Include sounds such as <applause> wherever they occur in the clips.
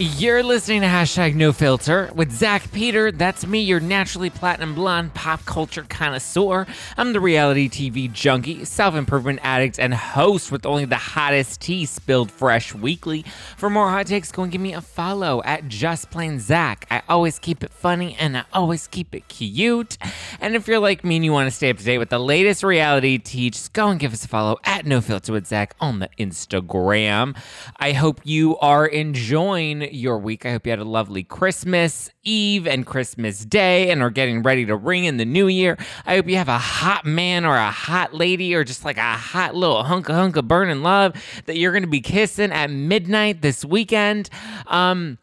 You're listening to hashtag no filter with Zach Peter. That's me, your naturally platinum blonde pop culture connoisseur. I'm the reality TV junkie, self improvement addict, and host with only the hottest tea spilled fresh weekly. For more hot takes, go and give me a follow at Just Plain Zach. I always keep it funny and I always keep it cute. And if you're like me and you want to stay up to date with the latest reality tea, just go and give us a follow at No Filter with Zach on the Instagram. I hope you are enjoying your week. I hope you had a lovely Christmas Eve and Christmas Day and are getting ready to ring in the new year. I hope you have a hot man or a hot lady or just like a hot little hunk of hunk of burning love that you're going to be kissing at midnight this weekend. Um,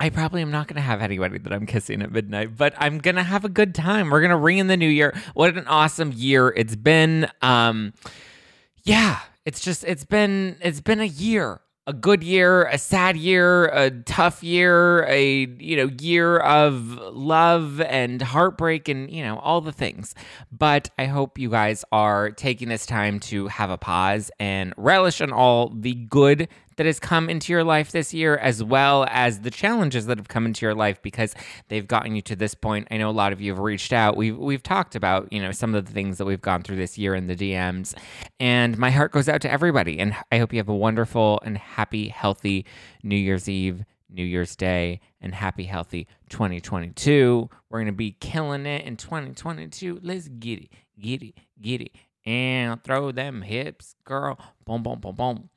I probably am not going to have anybody that I'm kissing at midnight, but I'm going to have a good time. We're going to ring in the new year. What an awesome year it's been. Um, yeah, it's just it's been it's been a year a good year, a sad year, a tough year, a you know year of love and heartbreak and you know all the things. But I hope you guys are taking this time to have a pause and relish in all the good that has come into your life this year, as well as the challenges that have come into your life because they've gotten you to this point. I know a lot of you have reached out. We've we've talked about you know some of the things that we've gone through this year in the DMs, and my heart goes out to everybody. And I hope you have a wonderful and happy, healthy New Year's Eve. New Year's Day and happy, healthy 2022. We're going to be killing it in 2022. Let's get it, get it, get it. And throw them hips, girl. Boom, boom, boom, boom.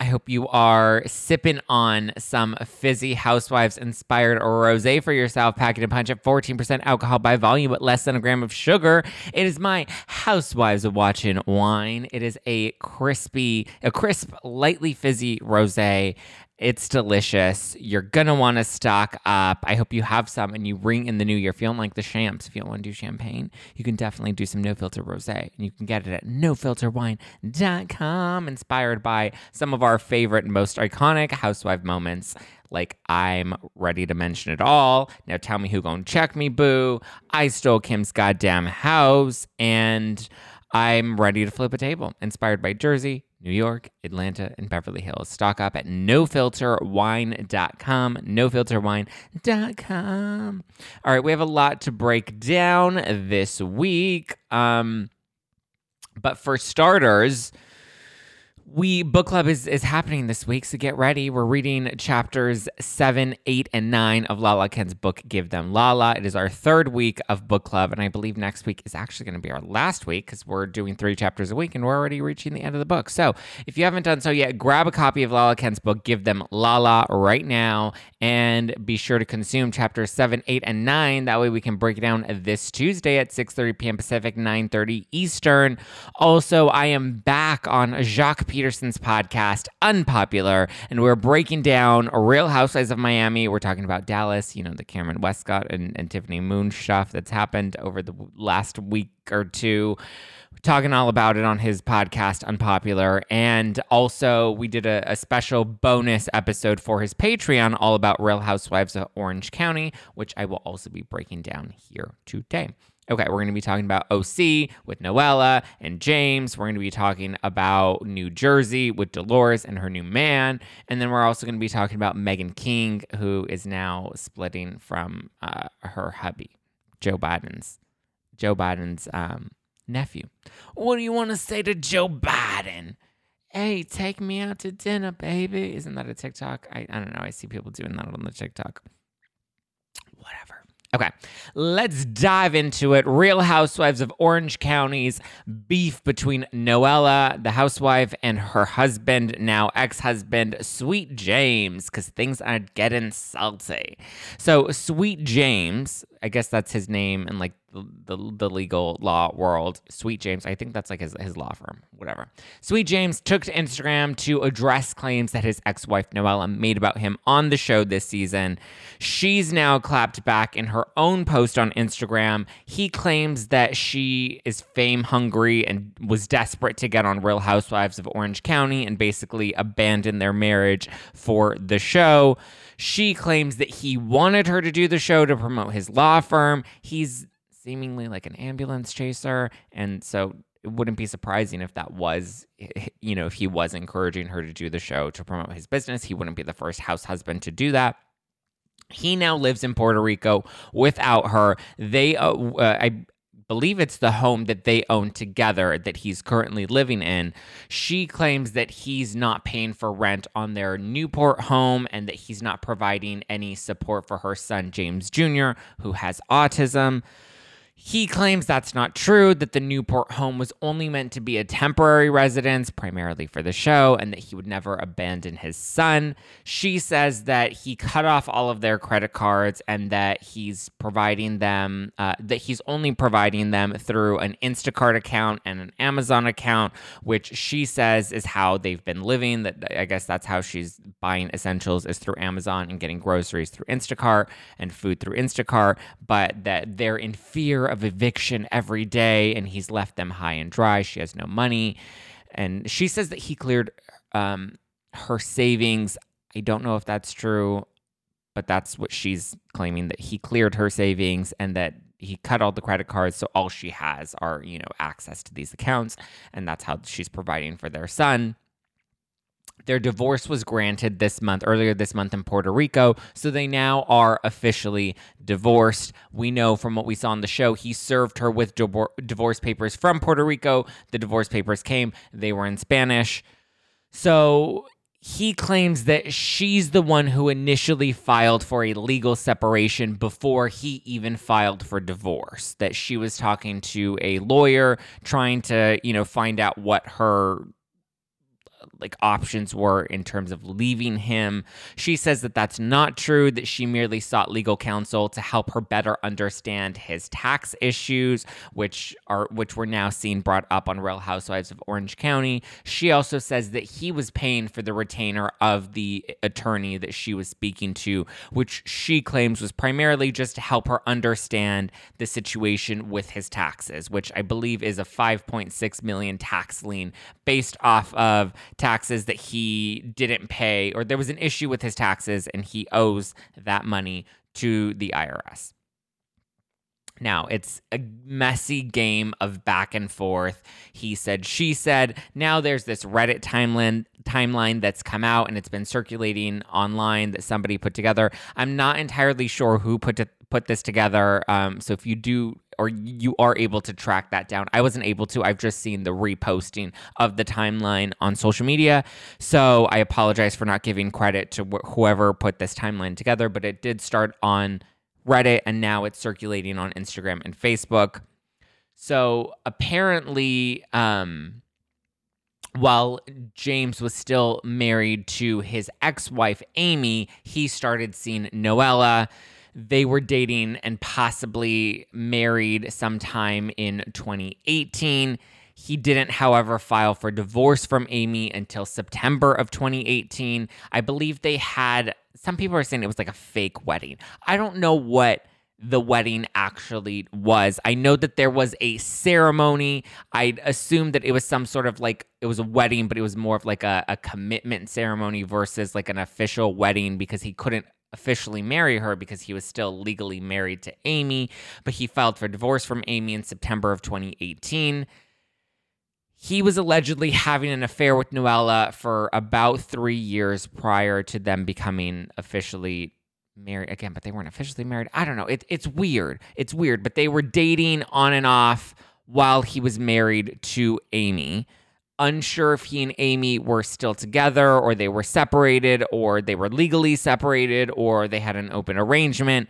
I hope you are sipping on some fizzy housewives inspired rose for yourself, packing a punch at 14% alcohol by volume, but less than a gram of sugar. It is my housewives watching wine. It is a crispy, a crisp, lightly fizzy rose it's delicious. You're gonna want to stock up. I hope you have some and you ring in the new year. Feeling like the champs. If you don't want to do champagne, you can definitely do some no filter rose. And you can get it at nofilterwine.com, inspired by some of our favorite, most iconic housewife moments. Like I'm ready to mention it all. Now tell me who gonna check me, boo. I stole Kim's goddamn house, and I'm ready to flip a table. Inspired by Jersey, New York, Atlanta, and Beverly Hills. Stock up at nofilterwine.com. Nofilterwine.com. All right, we have a lot to break down this week. Um, but for starters, we book club is is happening this week so get ready. We're reading chapters 7 8 and 9 of lala kent's book give them lala. It is our third week of book club and i believe next week is actually going to be our last week because we're doing three chapters a week and we're already reaching the end of the book. So if you haven't done so yet grab a copy of lala kent's book give them lala right now and be sure to consume chapters 7 8 and 9 that way we can break it down this tuesday at 6 30 p.m pacific 9 30 eastern. Also i am back on jacques Peterson's podcast, Unpopular, and we're breaking down Real Housewives of Miami. We're talking about Dallas, you know, the Kameron Westcott and, and Tiffany Moon stuff that's happened over the last week or two. Talking all about it on his podcast unpopular. And also we did a, a, special bonus episode for his patreon all about real housewives of orange county which i will also be breaking down here today Okay, we're going to be talking about OC with Noella and James. We're going to be talking about New Jersey with Dolores and her new man. And then we're also going to be talking about Meghan King, who is now splitting from uh, her hubby, Joe Biden's Joe Biden's um, nephew. What do you want to say to Joe Biden? Hey, take me out to dinner, baby. Isn't that a TikTok? I, I don't know. I see people doing that on the TikTok. Whatever. Okay, let's dive into it. Real Housewives of Orange County's beef between Noella, the housewife, and her husband, now ex husband, Sweet James, because things are getting salty. So, Sweet James, I guess that's his name and like the, the legal law world, Sweet James, I think that's like his, his law firm, whatever. Sweet James took to Instagram to address claims that his ex wife Noella made about him on the show this season. She's now clapped back in her own post on Instagram. He claims that she is fame hungry and was desperate to get on Real Housewives of Orange County and basically abandon their marriage for the show. She claims that he wanted her to do the show to promote his law firm. He's seemingly like an ambulance chaser. And so it wouldn't be surprising if that was, <laughs> you know, if he was encouraging her to do the show to promote his business. He wouldn't be the first house husband to do that. He now lives in Puerto Rico without her. They, uh, uh, I believe it's the home that they own together that he's currently living in. She claims that he's not paying for rent on their Newport home and that he's not providing any support for her son, James Jr., who has autism. He claims that's not true, that the Newport home was only meant to be a temporary residence, primarily for the show, and that he would never abandon his son. She says that he cut off all of their credit cards and that he's providing them, uh, that he's only providing them through an Instacart account and an Amazon account, which she says is how they've been living. That I guess that's how she's buying essentials is through Amazon and getting groceries through Instacart and food through Instacart, but that they're in fear of eviction every day and he's left them high and dry. She has no money. And she says that he cleared um, her savings. I don't know if that's true, but that's what she's claiming that he cleared her savings and that he cut all the credit cards so all she has are you know access to these accounts and that's how she's providing for their son their divorce was granted this month, earlier this month in Puerto Rico. So they now are officially divorced. We know from what we saw on the show, he served her with divorce papers from Puerto Rico. The divorce papers came, they were in Spanish. So he claims that she's the one who initially filed for a legal separation before he even filed for divorce. That she was talking to a lawyer trying to, you know, find out what her like options were in terms of leaving him. She says that that's not true, that she merely sought legal counsel to help her better understand his tax issues, which are which were now seen brought up on Real Housewives of Orange County. She also says that he was paying for the retainer of the attorney that she was speaking to, which she claims was primarily just to help her understand the situation with his taxes, which I believe is a 5.6 million tax lien based off of taxes that he didn't pay, or there was an issue with his taxes and he owes that money to the IRS. Now, it's a messy game of back and forth. He said, she said. Now there's this Reddit timeline timeline that's come out and it's been circulating online that somebody put together. I'm not entirely sure who put to, put this together. Um, so if you do or you are able to track that down. I wasn't able to. I've just seen the reposting of the timeline on social media. So I apologize for not giving credit to wh- whoever put this timeline together, but it did start on Reddit and now it's circulating on Instagram and Facebook. So apparently, um, while James was still married to his ex wife, Amy, he started seeing Noella they were dating and possibly married sometime in 2018. He didn't, however, file for divorce from Amy until September of 2018. I believe they had, some people are saying it was like a fake wedding. I don't know what the wedding actually was. I know that there was a ceremony. I assumed that it was some sort of like it was a wedding, but it was more of like a, a commitment ceremony versus like an official wedding because he couldn't officially marry her because he was still legally married to Amy, but he filed for divorce from Amy in September of 2018. He was allegedly having an affair with Noella for about three years prior to them becoming officially married again, but they weren't officially married. I don't know. It, it's weird. It's weird, but they were dating on and off while he was married to Amy unsure if he and Amy were still together or they were separated or they were legally separated or they had an open arrangement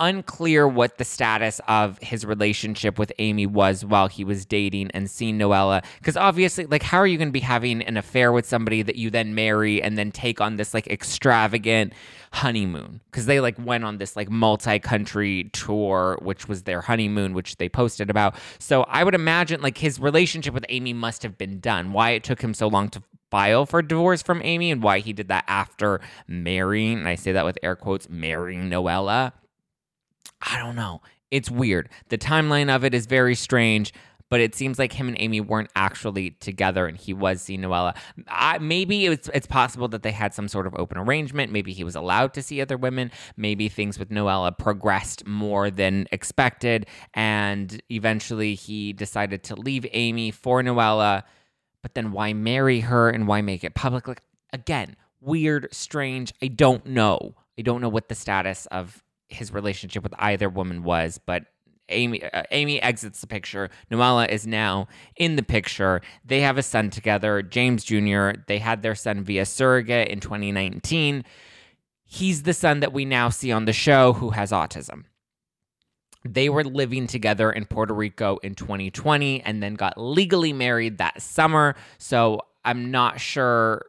unclear what the status of his relationship with Amy was while he was dating and seeing Noella. Because obviously, like, how are you going to be having an affair with somebody that you then marry and then take on this like extravagant honeymoon? Because they like went on this like multi country tour, which was their honeymoon, which they posted about. So I would imagine like his relationship with Amy must have been done. Why it took him so long to file for divorce from Amy and why he did that after marrying, and I say that with air quotes, marrying Noella I don't know. It's weird. The timeline of it is very strange, but it seems like him and Amy weren't actually together and he was seeing Noella. I, maybe it's, it's possible that they had some sort of open arrangement. Maybe he was allowed to see other women. Maybe things with Noella progressed more than expected. And eventually he decided to leave Amy for Noella. But then why marry her and why make it public? Like, again, weird, strange. I don't know. I don't know what the status of his relationship with either woman was, but Amy uh, Amy exits the picture. Noella is now in the picture. They have a son together, James Jr. They had their son via surrogate in 2019. He's the son that we now see on the show who has autism. They were living together in Puerto Rico in 2020 and then got legally married that summer. So I'm not sure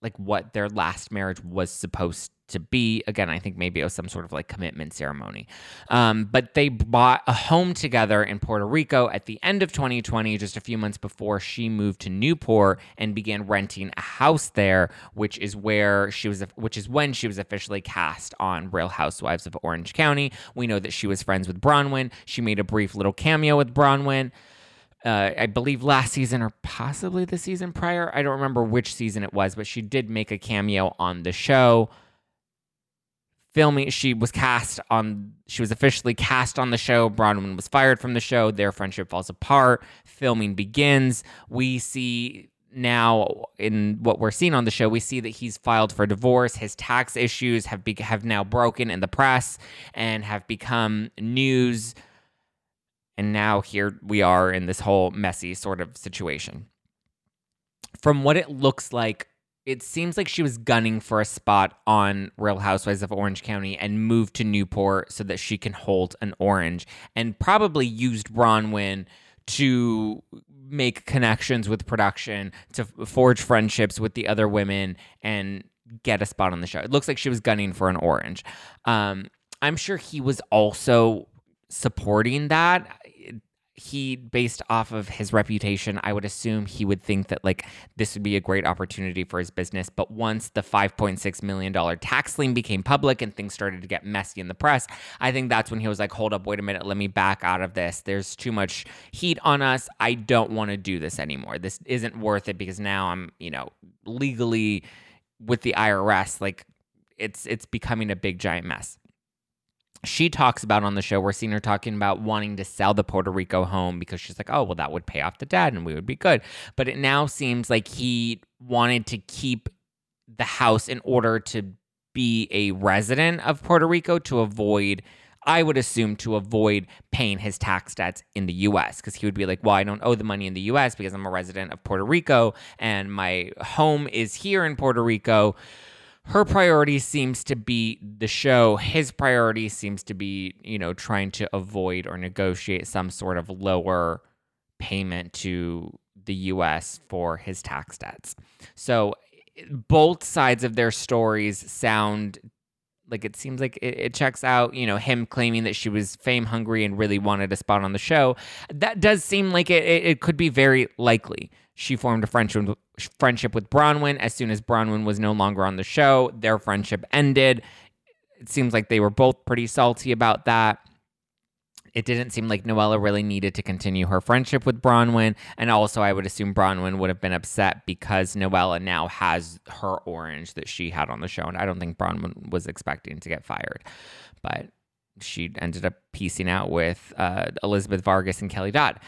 like what their last marriage was supposed to be. Again, I think maybe it was some sort of like commitment ceremony. Um, but they bought a home together in Puerto Rico at the end of 2020, just a few months before she moved to Newport and began renting a house there, which is where she was, which is when she was officially cast on Real Housewives of Orange County. We know that she was friends with Braunwyn. She made a brief little cameo with Braunwyn. uh, I believe last season or possibly the season prior. I don't remember which season it was, but she did make a cameo on the show filming she was cast on she was officially cast on the show. Braunwyn was fired from the show. Their friendship falls apart. Filming begins. We see now in what we're seeing on the show we see that he's filed for divorce. His tax issues have be, have now broken in the press and have become news. And now here we are in this whole messy sort of situation. From what it looks like it seems like she was gunning for a spot on Real Housewives of Orange County and moved to Newport so that she can hold an orange and probably used Braunwyn to make connections with production, to forge friendships with the other women and get a spot on the show. It looks like she was gunning for an orange. Um, I'm sure he was also supporting that he based off of his reputation i would assume he would think that like this would be a great opportunity for his business. But once the 5.6 million dollar tax lien became public and things started to get messy in the press i think that's when he was like hold up wait a minute let me back out of this. There's too much heat on us. I don't want to do this anymore. This isn't worth it because now i'm you know legally with the irs like it's it's becoming a big giant mess she talks about on the show, we're seeing her talking about wanting to sell the Puerto Rico home because she's like, oh, well, that would pay off the debt and we would be good. But it now seems like he wanted to keep the house in order to be a resident of Puerto Rico to avoid, I would assume, to avoid paying his tax debts in the US. Because he would be like, well, I don't owe the money in the US because I'm a resident of Puerto Rico and my home is here in Puerto Rico her priority seems to be the show. His priority seems to be, you know, trying to avoid or negotiate some sort of lower payment to the US for his tax debts. So both sides of their stories sound like it seems like it, it, checks out you know him claiming that she was fame hungry and really wanted a spot on the show that does seem like it, it, it could be very likely she formed a friendship friendship with Braunwyn. As soon as Braunwyn was no longer on the show, their friendship ended. It seems like they were both pretty salty about that. It didn't seem like Noella really needed to continue her friendship with Braunwyn. And also, I would assume Braunwyn would have been upset because Noella now has her orange that she had on the show. And I don't think Braunwyn was expecting to get fired. But she ended up piecing out with uh, Elizabeth Vargas and Kelly Dodd.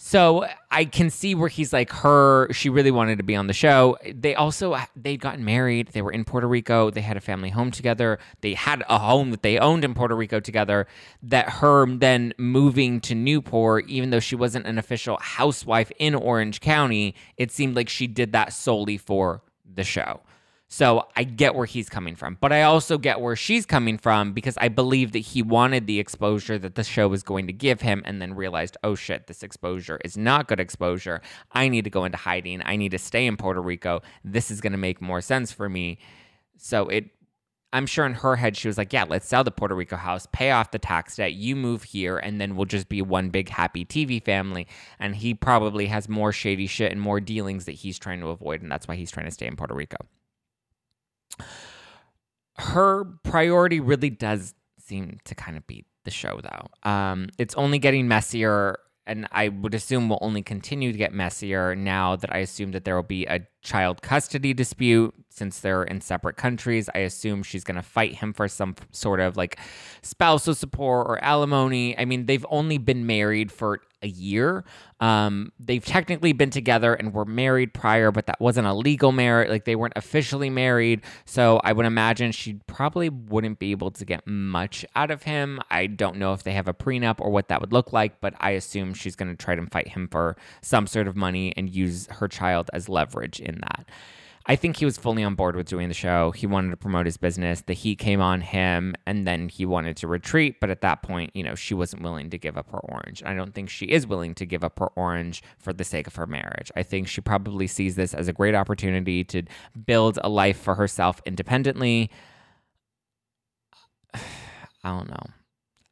So I can see where he's like her. She really wanted to be on the show. They also they'd gotten married. They were in Puerto Rico. They had a family home together. They had a home that they owned in Puerto Rico together. That her then moving to Newport, even though she wasn't an official housewife in Orange County, it seemed like she did that solely for the show. So I get where he's coming from, but I also get where she's coming from because I believe that he wanted the exposure that the show was going to give him and then realized, oh shit, this exposure is not good exposure. I need to go into hiding. I need to stay in Puerto Rico. This is going to make more sense for me. So it I'm sure in her head she was like, "Yeah, let's sell the Puerto Rico house, pay off the tax debt, you move here, and then we'll just be one big happy TV family." And he probably has more shady shit and more dealings that he's trying to avoid, and that's why he's trying to stay in Puerto Rico her priority really does seem to kind of be the show, though. Um, it's only getting messier and I would assume will only continue to get messier now that I assume that there will be a child custody dispute since they're in separate countries. I assume she's going to fight him for some sort of like spousal support or alimony. I mean, they've only been married for a year. Um, they've technically been together and were married prior, but that wasn't a legal marriage. Like they weren't officially married. So I would imagine she probably wouldn't be able to get much out of him. I don't know if they have a prenup or what that would look like, but I assume she's going to try to fight him for some sort of money and use her child as leverage in that. I think he was fully on board with doing the show. He wanted to promote his business. The heat came on him, and then he wanted to retreat. But at that point, you know, she wasn't willing to give up her orange. I don't think she is willing to give up her orange for the sake of her marriage. I think she probably sees this as a great opportunity to build a life for herself independently. <sighs> I don't know.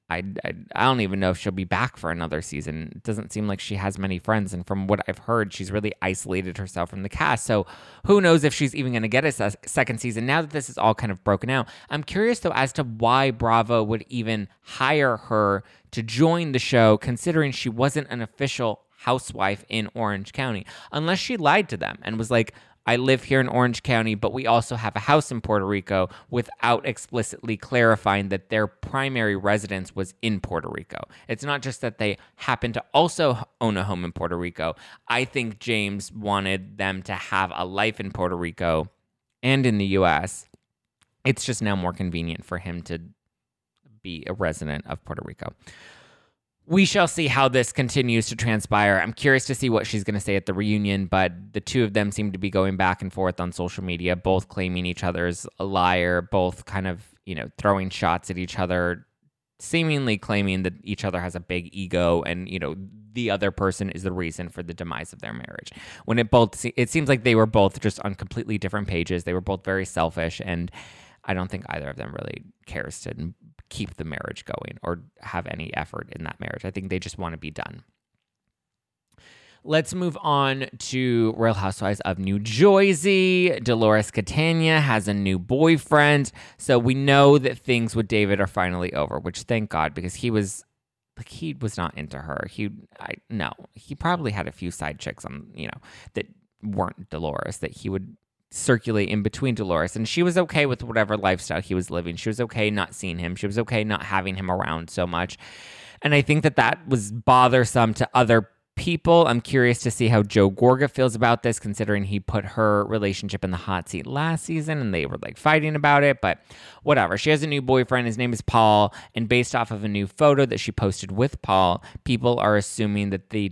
I, I, I don't even know if she'll be back for another season. It doesn't seem like she has many friends, and from what I've heard, she's really isolated herself from the cast. So who knows if she's even going to get a se- second season? Now that this is all kind of broken out, I'm curious though as to why Bravo would even hire her to join the show, considering she wasn't an official housewife in Orange County, unless she lied to them and was like, I live here in Orange County, but we also have a house in Puerto Rico without explicitly clarifying that their primary residence was in Puerto Rico. It's not just that they happen to also own a home in Puerto Rico. I think James wanted them to have a life in Puerto Rico and in the US. It's just now more convenient for him to be a resident of Puerto Rico we shall see how this continues to transpire. I'm curious to see what she's going to say at the reunion, but the two of them seem to be going back and forth on social media, both claiming each other's a liar, both kind of, you know, throwing shots at each other, seemingly claiming that each other has a big ego and, you know, the other person is the reason for the demise of their marriage. When it both it seems like they were both just on completely different pages. They were both very selfish and I don't think either of them really cares to keep the marriage going or have any effort in that marriage. I think they just want to be done. Let's move on to Real Housewives of New Jersey. Dolores Catania has a new boyfriend. So we know that things with David are finally over, which thank God, because he was like he was not into her. He I no, he probably had a few side chicks on, you know, that weren't Dolores that he would circulate in between Dolores. And she was okay with whatever lifestyle he was living. She was okay not seeing him. She was okay not having him around so much. And I think that that was bothersome to other people. I'm curious to see how Joe Gorga feels about this, considering he put her relationship in the hot seat last season and they were like fighting about it. But whatever. She has a new boyfriend. His name is Paul. And based off of a new photo that she posted with Paul, people are assuming that they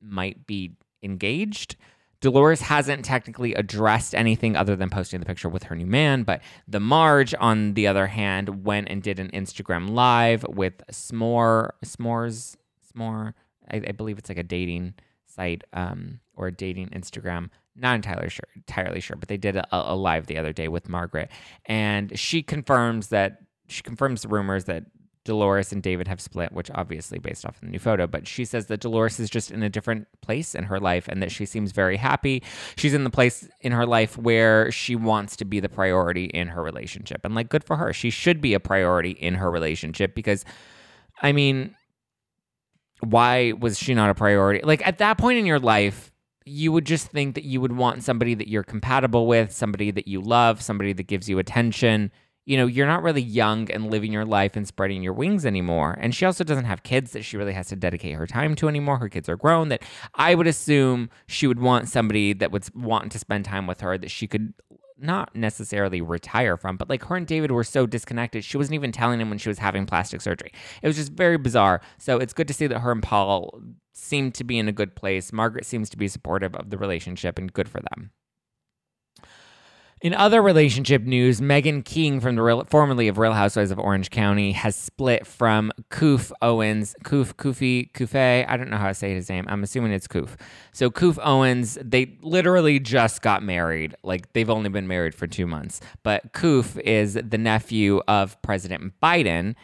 might be engaged. Dolores hasn't technically addressed anything other than posting the picture with her new man, but the Marge, on the other hand, went and did an Instagram live with S'more, S'mores, S'more. I, I believe it's like a dating site um, or a dating Instagram. Not entirely sure, entirely sure, but they did a, a live the other day with Margaret, and she confirms that she confirms the rumors that Dolores and David have split, which obviously based off of the new photo, but she says that Dolores is just in a different place in her life and that she seems very happy. She's in the place in her life where she wants to be the priority in her relationship. And like good for her. She should be a priority in her relationship because I mean, why was she not a priority? Like at that point in your life, you would just think that you would want somebody that you're compatible with, somebody that you love, somebody that gives you attention you know, you're not really young and living your life and spreading your wings anymore. And she also doesn't have kids that she really has to dedicate her time to anymore. Her kids are grown. That I would assume she would want somebody that would want to spend time with her that she could not necessarily retire from, but like her and David were so disconnected. She wasn't even telling him when she was having plastic surgery. It was just very bizarre. So it's good to see that her and Paul seem to be in a good place. Margaret seems to be supportive of the relationship and good for them. In other relationship news, Meghan King from the real, formerly of Real Housewives of Orange County has split from Koof Owens. Koof, Koofy, Koofe. I don't know how to say his name. I'm assuming it's Koof. So Koof Owens, they literally just got married. Like they've only been married for two months. But Koof is the nephew of President Biden.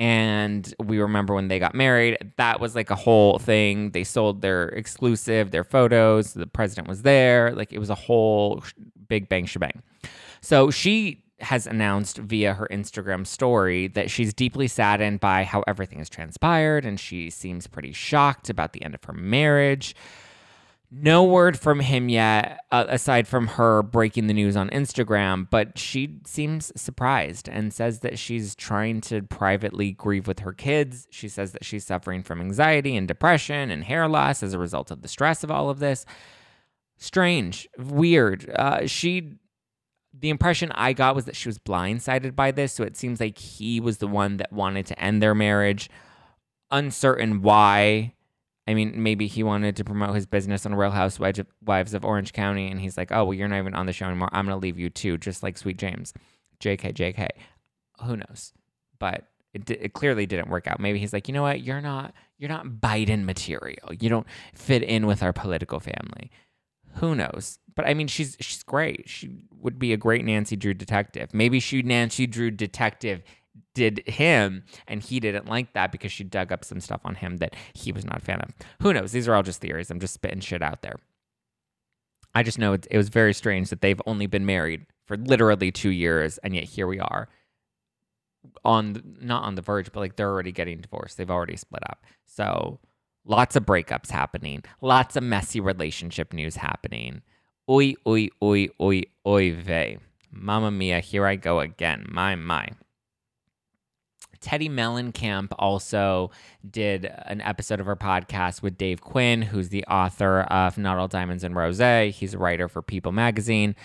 And we remember when they got married, that was like a whole thing. They sold their exclusive, their photos. The president was there. Like it was a whole big bang shebang. So she has announced via her Instagram story that she's deeply saddened by how everything has transpired and she seems pretty shocked about the end of her marriage. No word from him yet, uh, aside from her breaking the news on Instagram, but she seems surprised and says that she's trying to privately grieve with her kids. She says that she's suffering from anxiety and depression and hair loss as a result of the stress of all of this. Strange, weird. Uh, she, the impression I got was that she was blindsided by this, so it seems like he was the one that wanted to end their marriage. Uncertain why I mean, maybe he wanted to promote his business on Real Housewives of Orange County, and he's like, "Oh, well, you're not even on the show anymore. I'm gonna leave you too, just like Sweet James." Jk, Jk. Who knows? But it, it clearly didn't work out. Maybe he's like, you know what? You're not you're not Biden material. You don't fit in with our political family. Who knows? But I mean, she's she's great. She would be a great Nancy Drew detective. Maybe she Nancy Drew detective did him and he didn't like that because she dug up some stuff on him that he was not a fan of. Who knows? These are all just theories. I'm just spitting shit out there. I just know it, it was very strange that they've only been married for literally two years and yet here we are on not on the verge but like they're already getting divorced they've already split up so lots of breakups happening lots of messy relationship news happening oi oi oi oi oi vey mamma mia here i go again my my Teddi Mellencamp also did an episode of her podcast with Dave Quinn, who's the author of Not All Diamonds and Rose. He's a writer for People magazine.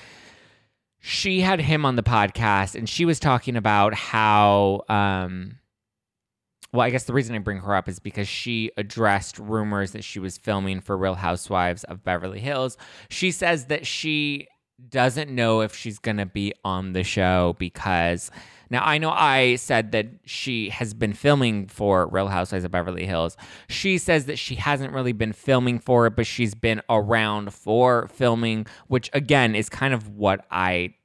She had him on the podcast, and she was talking about how. Um, well, I guess the reason I bring her up is because she addressed rumors that she was filming for Real Housewives of Beverly Hills. She says that she doesn't know if she's going to be on the show because now, I know I said that she has been filming for Real Housewives of Beverly Hills. She says that she hasn't really been filming for it, but she's been around for filming, which again is kind of what I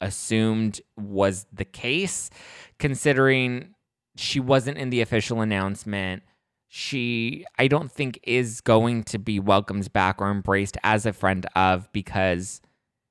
assumed was the case, considering she wasn't in the official announcement. She, I don't think, is going to be welcomed back or embraced as a friend of because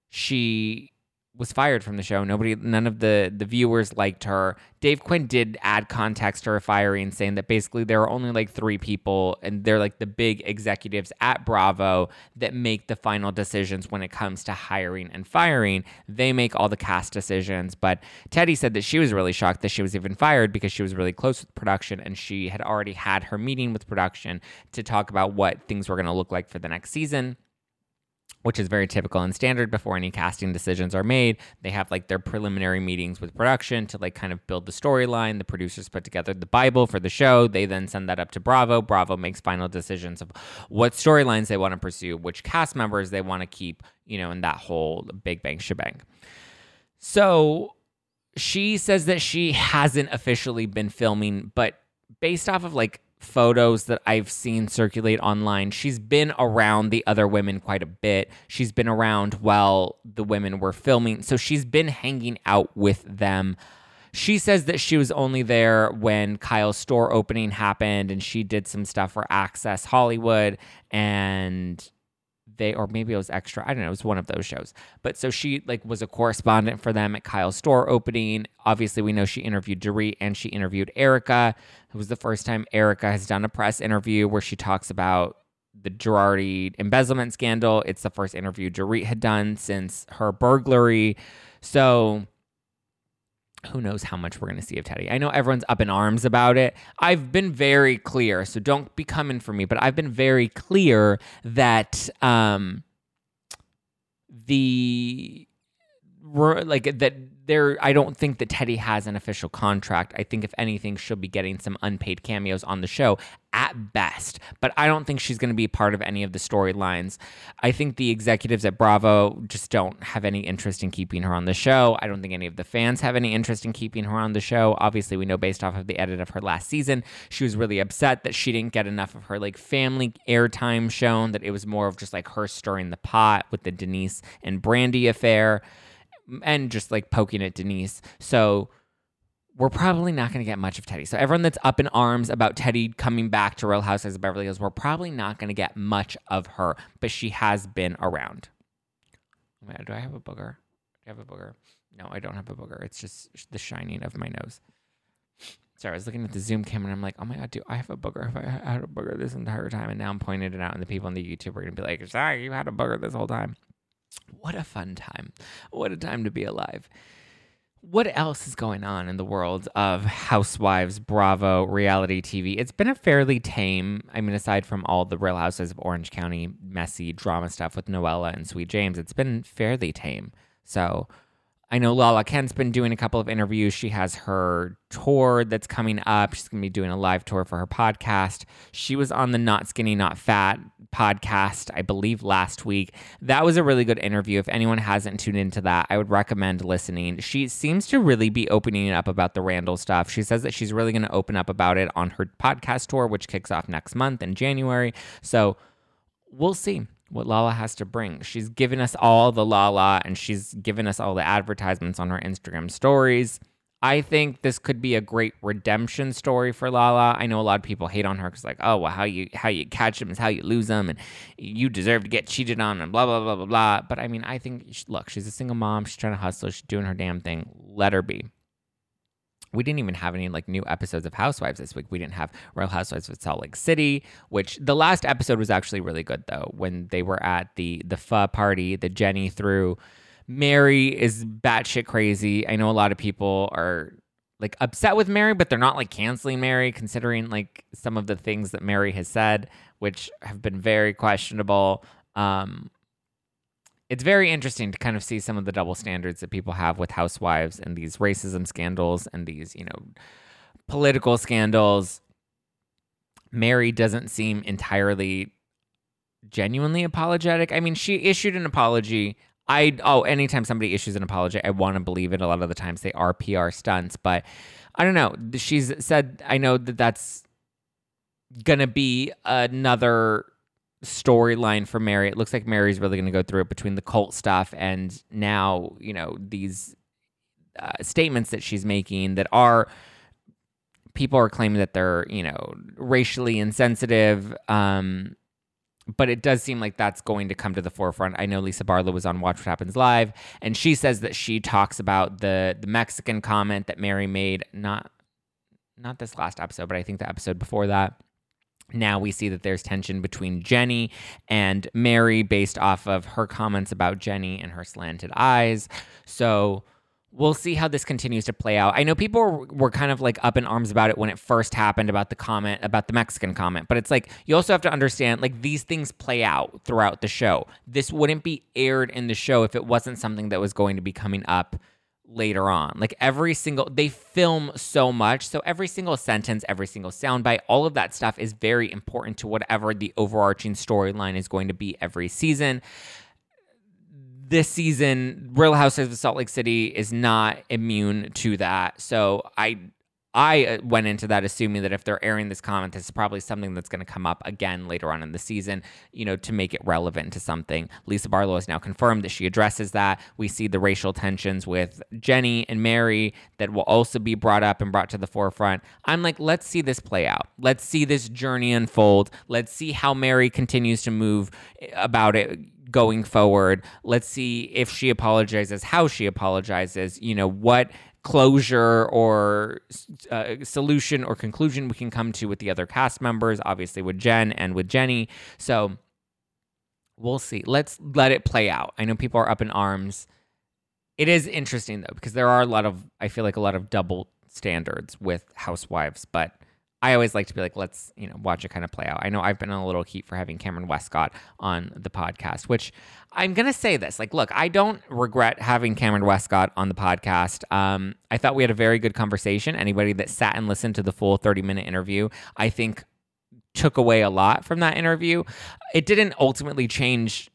she was fired from the show. Nobody, none of the the viewers liked her. Dave Quinn did add context to her firing, saying that basically there are only like three people, and they're like the big executives at Bravo that make the final decisions when it comes to hiring and firing. They make all the cast decisions. But Teddi said that she was really shocked that she was even fired because she was really close with production and she had already had her meeting with production to talk about what things were going to look like for the next season which is very typical and standard before any casting decisions are made. They have like their preliminary meetings with production to like kind of build the storyline. The producers put together the Bible for the show. They then send that up to Bravo. Bravo makes final decisions of what storylines they want to pursue, which cast members they want to keep, you know, in that whole big bang shebang. So she says that she hasn't officially been filming, but based off of like photos that I've seen circulate online, she's been around the other women quite a bit. She's been around while the women were filming. So she's been hanging out with them. She says that she was only there when Kyle's store opening happened and she did some stuff for Access Hollywood and they or maybe it was extra i don't know it was one of those shows. But so she like was a correspondent for them at kyle's store opening. Obviously we know she interviewed Dorit and she interviewed Erika. It was the first time Erika has done a press interview where she talks about the Girardi embezzlement scandal. It's the first interview Dorit had done since her burglary. So who knows how much we're going to see of Teddi. I know everyone's up in arms about it. I've been very clear, so don't be coming for me, but I've been very clear that um the like that there I don't think that Teddi has an official contract. I think if anything she'll be getting some unpaid cameos on the show at best, but I don't think she's going to be part of any of the storylines. I think the executives at Bravo just don't have any interest in keeping her on the show. I don't think any of the fans have any interest in keeping her on the show. Obviously, we know based off of the edit of her last season, she was really upset that she didn't get enough of her like family airtime shown that it was more of just like her stirring the pot with the Denise and Brandi affair and just like poking at Denise. So we're probably not going to get much of Teddi. So everyone that's up in arms about Teddi coming back to Real Housewives of Beverly Hills, we're probably not going to get much of her, but she has been around. Oh do I have a booger? Do I have a booger? No, I don't have a booger. It's just the shining of my nose. Sorry, I was looking at the Zoom camera and I'm like, oh my God, do I have a booger? Have I had a booger this entire time? And now I'm pointing it out, and the people on the YouTube are going to be like, sorry, you had a booger this whole time. What a fun time. What a time to be alive. What else is going on in the world of Housewives, Bravo, reality TV? It's been a fairly tame, I mean, aside from all the Real Houses of Orange County messy drama stuff with Noella and Sweet James, it's been fairly tame. So, I know Lala Kent's been doing a couple of interviews. She has her tour that's coming up. She's going to be doing a live tour for her podcast. She was on the Not Skinny, Not Fat podcast, I believe, last week. That was a really good interview. If anyone hasn't tuned into that, I would recommend listening. She seems to really be opening up about the Randall stuff. She says that she's really going to open up about it on her podcast tour, which kicks off next month in January. So we'll see what Lala has to bring. She's given us all the Lala and she's given us all the advertisements on her Instagram stories. I think this could be a great redemption story for Lala. I know a lot of people hate on her because like, oh well, how you how you catch them is how you lose them, and you deserve to get cheated on, and blah blah blah blah blah. But I mean, I think look, she's a single mom. She's trying to hustle. She's doing her damn thing. Let her be we didn't even have any like new episodes of Housewives this week. We didn't have Real Housewives of Salt Lake City, which the last episode was actually really good though. When they were at the the pho party, that Jenny threw. Mary is batshit crazy. I know a lot of people are like upset with Mary, but they're not like canceling Mary, considering like some of the things that Mary has said, which have been very questionable. Um, it's very interesting to kind of see some of the double standards that people have with housewives and these racism scandals and these, you know, political scandals. Mary doesn't seem entirely genuinely apologetic. I mean, she issued an apology. I oh, anytime somebody issues an apology, I want to believe it. A lot of the times they are PR stunts, but I don't know. She's said I know that that's gonna be another storyline for Mary. It looks like Mary's really going to go through it between the cult stuff and now, you know, these uh, statements that she's making that are people are claiming that they're, you know, racially insensitive. Um, but it does seem like that's going to come to the forefront. I know Lisa Barlow was on Watch What Happens Live, and she says that she talks about the the Mexican comment that Mary made, not not this last episode, but I think the episode before that now we see that there's tension between Jenny and Mary based off of her comments about Jenny and her slanted eyes. So we'll see how this continues to play out. I know people were, kind of like up in arms about it when it first happened about the comment about the Mexican comment, but it's like you also have to understand like these things play out throughout the show. This wouldn't be aired in the show if it wasn't something that was going to be coming up later on. Like every single, they film so much. So every single sentence, every single soundbite, all of that stuff is very important to whatever the overarching storyline is going to be every season. This season, Real Housewives of Salt Lake City is not immune to that. So I I uh, went into that assuming that if they're airing this comment, this is probably something that's going to come up again later on in the season, you know, to make it relevant to something. Lisa Barlow has now confirmed that she addresses that. We see the racial tensions with Jenny and Mary that will also be brought up and brought to the forefront. I'm like, let's see this play out. Let's see this journey unfold. Let's see how Mary continues to move eh, about it going forward. Let's see if she apologizes, how she apologizes, you know, what closure or uh, solution or conclusion we can come to with the other cast members, obviously with Jen and with Jenny. So we'll see. Let's let it play out. I know people are up in arms. It is interesting though, because there are a lot of, I feel like a lot of double standards with housewives, but I always like to be like, let's, you know, watch it kind of play out. I know I've been on a little heat for having Kameron Westcott on the podcast, which I'm going to say this. Like, look, I don't regret having Kameron Westcott on the podcast. Um, I thought we had a very good conversation. Anybody that sat and listened to the full 30 minute interview, I think took away a lot from that interview. It didn't ultimately change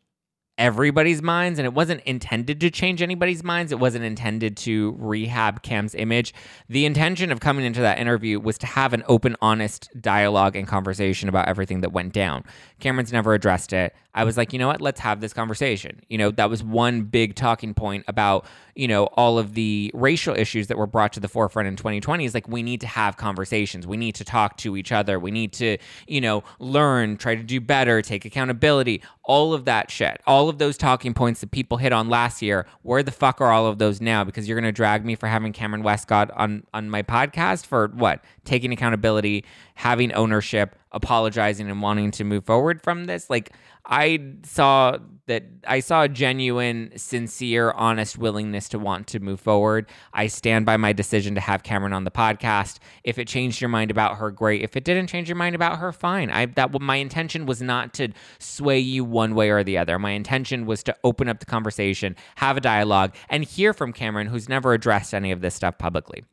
everybody's minds and it wasn't intended to change anybody's minds. It wasn't intended to rehab cam's image. The intention of coming into that interview was to have an open honest dialogue and conversation about everything that went down. Kameron's never addressed it. I was like you know what? Let's have this conversation. You know that was one big talking point about you know all of the racial issues that were brought to the forefront in 2020 is like we need to have conversations. We need to talk to each other. We need to you know learn try to do better take accountability all of that shit all of those talking points that people hit on last year, where the fuck are all of those now? Because you're going to drag me for having Kameron Westcott on on my podcast for what? Taking accountability, having ownership, apologizing and wanting to move forward from this. Like I saw that I saw a genuine, sincere, honest willingness to want to move forward. I stand by my decision to have Kameron on the podcast. If it changed your mind about her, great. If it didn't change your mind about her, fine. I that my intention was not to sway you one way or the other. My intention was to open up the conversation, have a dialogue, and hear from Kameron, who's never addressed any of this stuff publicly.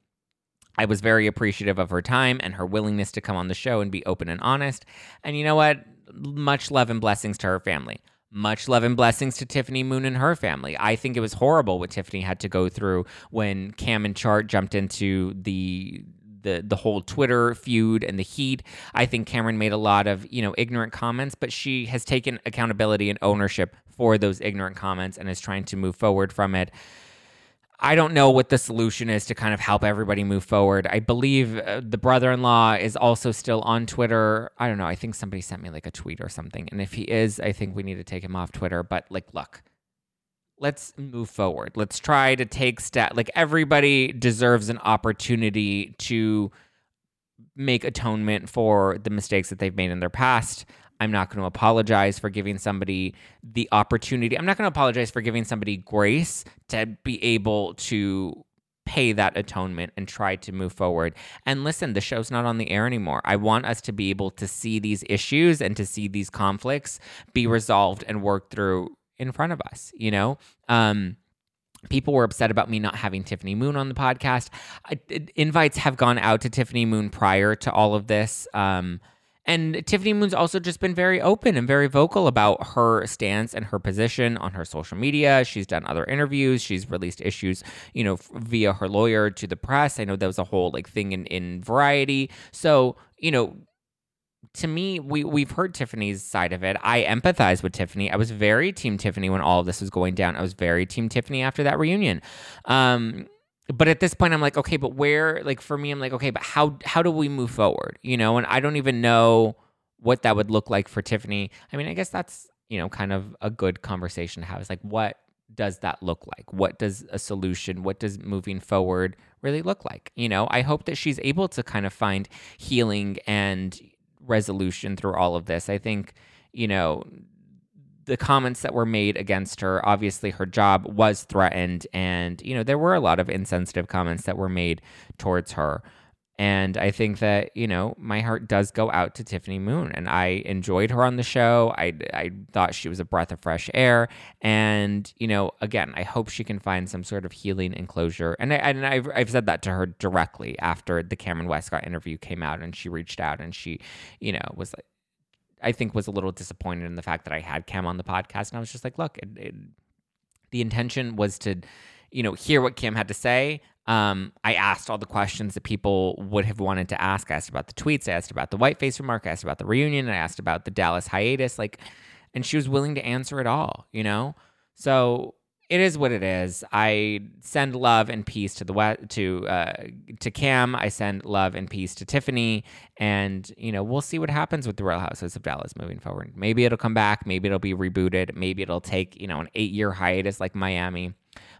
I was very appreciative of her time and her willingness to come on the show and be open and honest. And you know what? Much love and blessings to her family. Much love and blessings to Tiffany Moon and her family. I think it was horrible what Tiffany had to go through when Cam and Court jumped into the the the whole Twitter feud and the heat. I think Kameron made a lot of, you know, ignorant comments, but she has taken accountability and ownership for those ignorant comments and is trying to move forward from it. I don't know what the solution is to kind of help everybody move forward. I believe uh, the brother in law is also still on Twitter. I don't know. I think somebody sent me like a tweet or something. And if he is, I think we need to take him off Twitter. But like, look, let's move forward. Let's try to take steps. Like, everybody deserves an opportunity to make atonement for the mistakes that they've made in their past. I'm not going to apologize for giving somebody the opportunity. I'm not going to apologize for giving somebody grace to be able to pay that atonement and try to move forward. And listen, the show's not on the air anymore. I want us to be able to see these issues and to see these conflicts be resolved and worked through in front of us, you know? Um, People were upset about me not having Tiffany Moon on the podcast. I, invites have gone out to Tiffany Moon prior to all of this. Um, and Tiffany Moon's also just been very open and very vocal about her stance and her position on her social media. She's done other interviews. She's released issues, you know, via her lawyer to the press. I know there was a whole like thing in, in Variety. So, you know, to me, we we've heard Tiffany's side of it. I empathize with Tiffany. I was very team Tiffany when all of this was going down. I was very team Tiffany after that reunion. Um, but at this point i'm like okay but where like for me i'm like okay but how how do we move forward you know? And i don't even know what that would look like for tiffany. I mean i guess that's you know kind of a good conversation to have. Is like what does that look like? What does a solution what does moving forward really look like? You know i hope that she's able to kind of find healing and resolution through all of this. I think you know the comments that were made against her, obviously her job was threatened. And, you know, there were a lot of insensitive comments that were made towards her. And I think that, you know, my heart does go out to Tiffany Moon. And I enjoyed her on the show. I, I thought she was a breath of fresh air. And, you know, again, I hope she can find some sort of healing and closure. And, I, and I've, I've said that to her directly after the Kameron Westcott interview came out and she reached out and she, you know, was like, I think was a little disappointed in the fact that I had Cam on the podcast, and I was just like, look, it, it, the intention was to, you know, hear what Cam had to say. Um, I asked all the questions that people would have wanted to ask. I asked about the tweets. I asked about the whiteface remark. I asked about the reunion. I asked about the Dallas hiatus. Like, and she was willing to answer it all. You know, so it is what it is. I send love and peace to the to uh, to Cam. I send love and peace to Tiffany, and you know we'll see what happens with the Real Housewives of Dallas moving forward. Maybe it'll come back. Maybe it'll be rebooted. Maybe it'll take you know an eight year hiatus like Miami.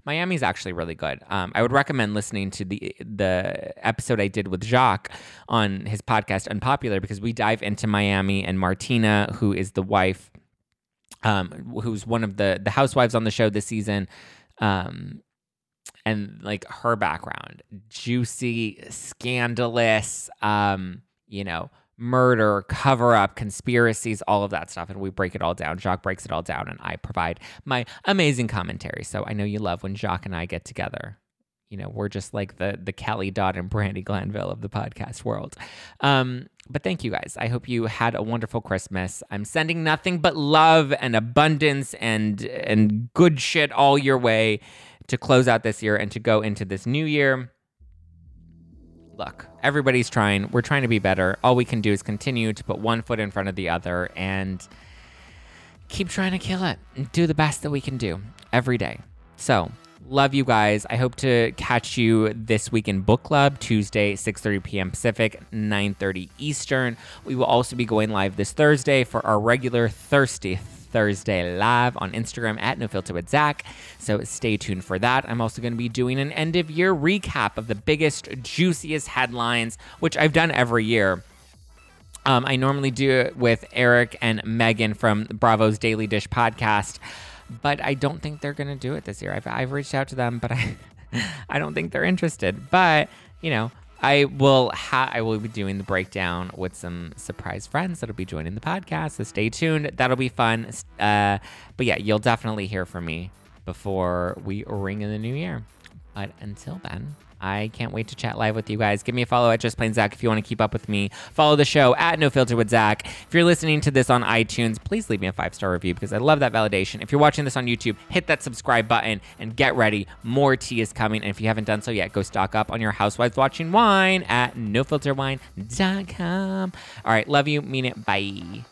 Miami's actually really good. Um, I would recommend listening to the the episode I did with Jacques on his podcast Unpopular because we dive into Miami and Martina, who is the wife um, who's one of the the housewives on the show this season. Um, and like her background, juicy, scandalous, um, you know, murder, cover up, conspiracies, all of that stuff. And we break it all down. Jacques breaks it all down, and I provide my amazing commentary. So I know you love when Jacques and I get together. You know, we're just like the the Kelly Dodd and Brandi Glanville of the podcast world. Um, but thank you guys. I hope you had a wonderful Christmas. I'm sending nothing but love and abundance and and good shit all your way to close out this year and to go into this new year. Look, everybody's trying. We're trying to be better. All we can do is continue to put one foot in front of the other and keep trying to kill it. And do the best that we can do every day. So, Love you guys. I hope to catch you this week in book club Tuesday, 6:30 p.m. Pacific, 9:30 Eastern. We will also be going live this Thursday for our regular Thirsty Thursday live on Instagram at No Filter with Zach. So stay tuned for that. I'm also going to be doing an end of year recap of the biggest, juiciest headlines, which I've done every year. Um, I normally do it with Eric and Megan from Bravo's Daily Dish podcast, but I don't think they're going to do it this year. I've, I've reached out to them, but <laughs> I, I don't think they're interested. But, you know, I will ha- I will be doing the breakdown with some surprise friends that'll be joining the podcast. So stay tuned. That'll be fun. Uh, but yeah, you'll definitely hear from me before we ring in the new year. But until then, I can't wait to chat live with you guys. Give me a follow at Just Plain Zach if you want to keep up with me. Follow the show at No Filter with Zach. If you're listening to this on iTunes, please leave me a five star review because I love that validation. If you're watching this on YouTube, hit that subscribe button and get ready. More tea is coming. And if you haven't done so yet, go stock up on your Housewives Watching Wine at nofilterwine.com. All right, love you. Mean it. Bye.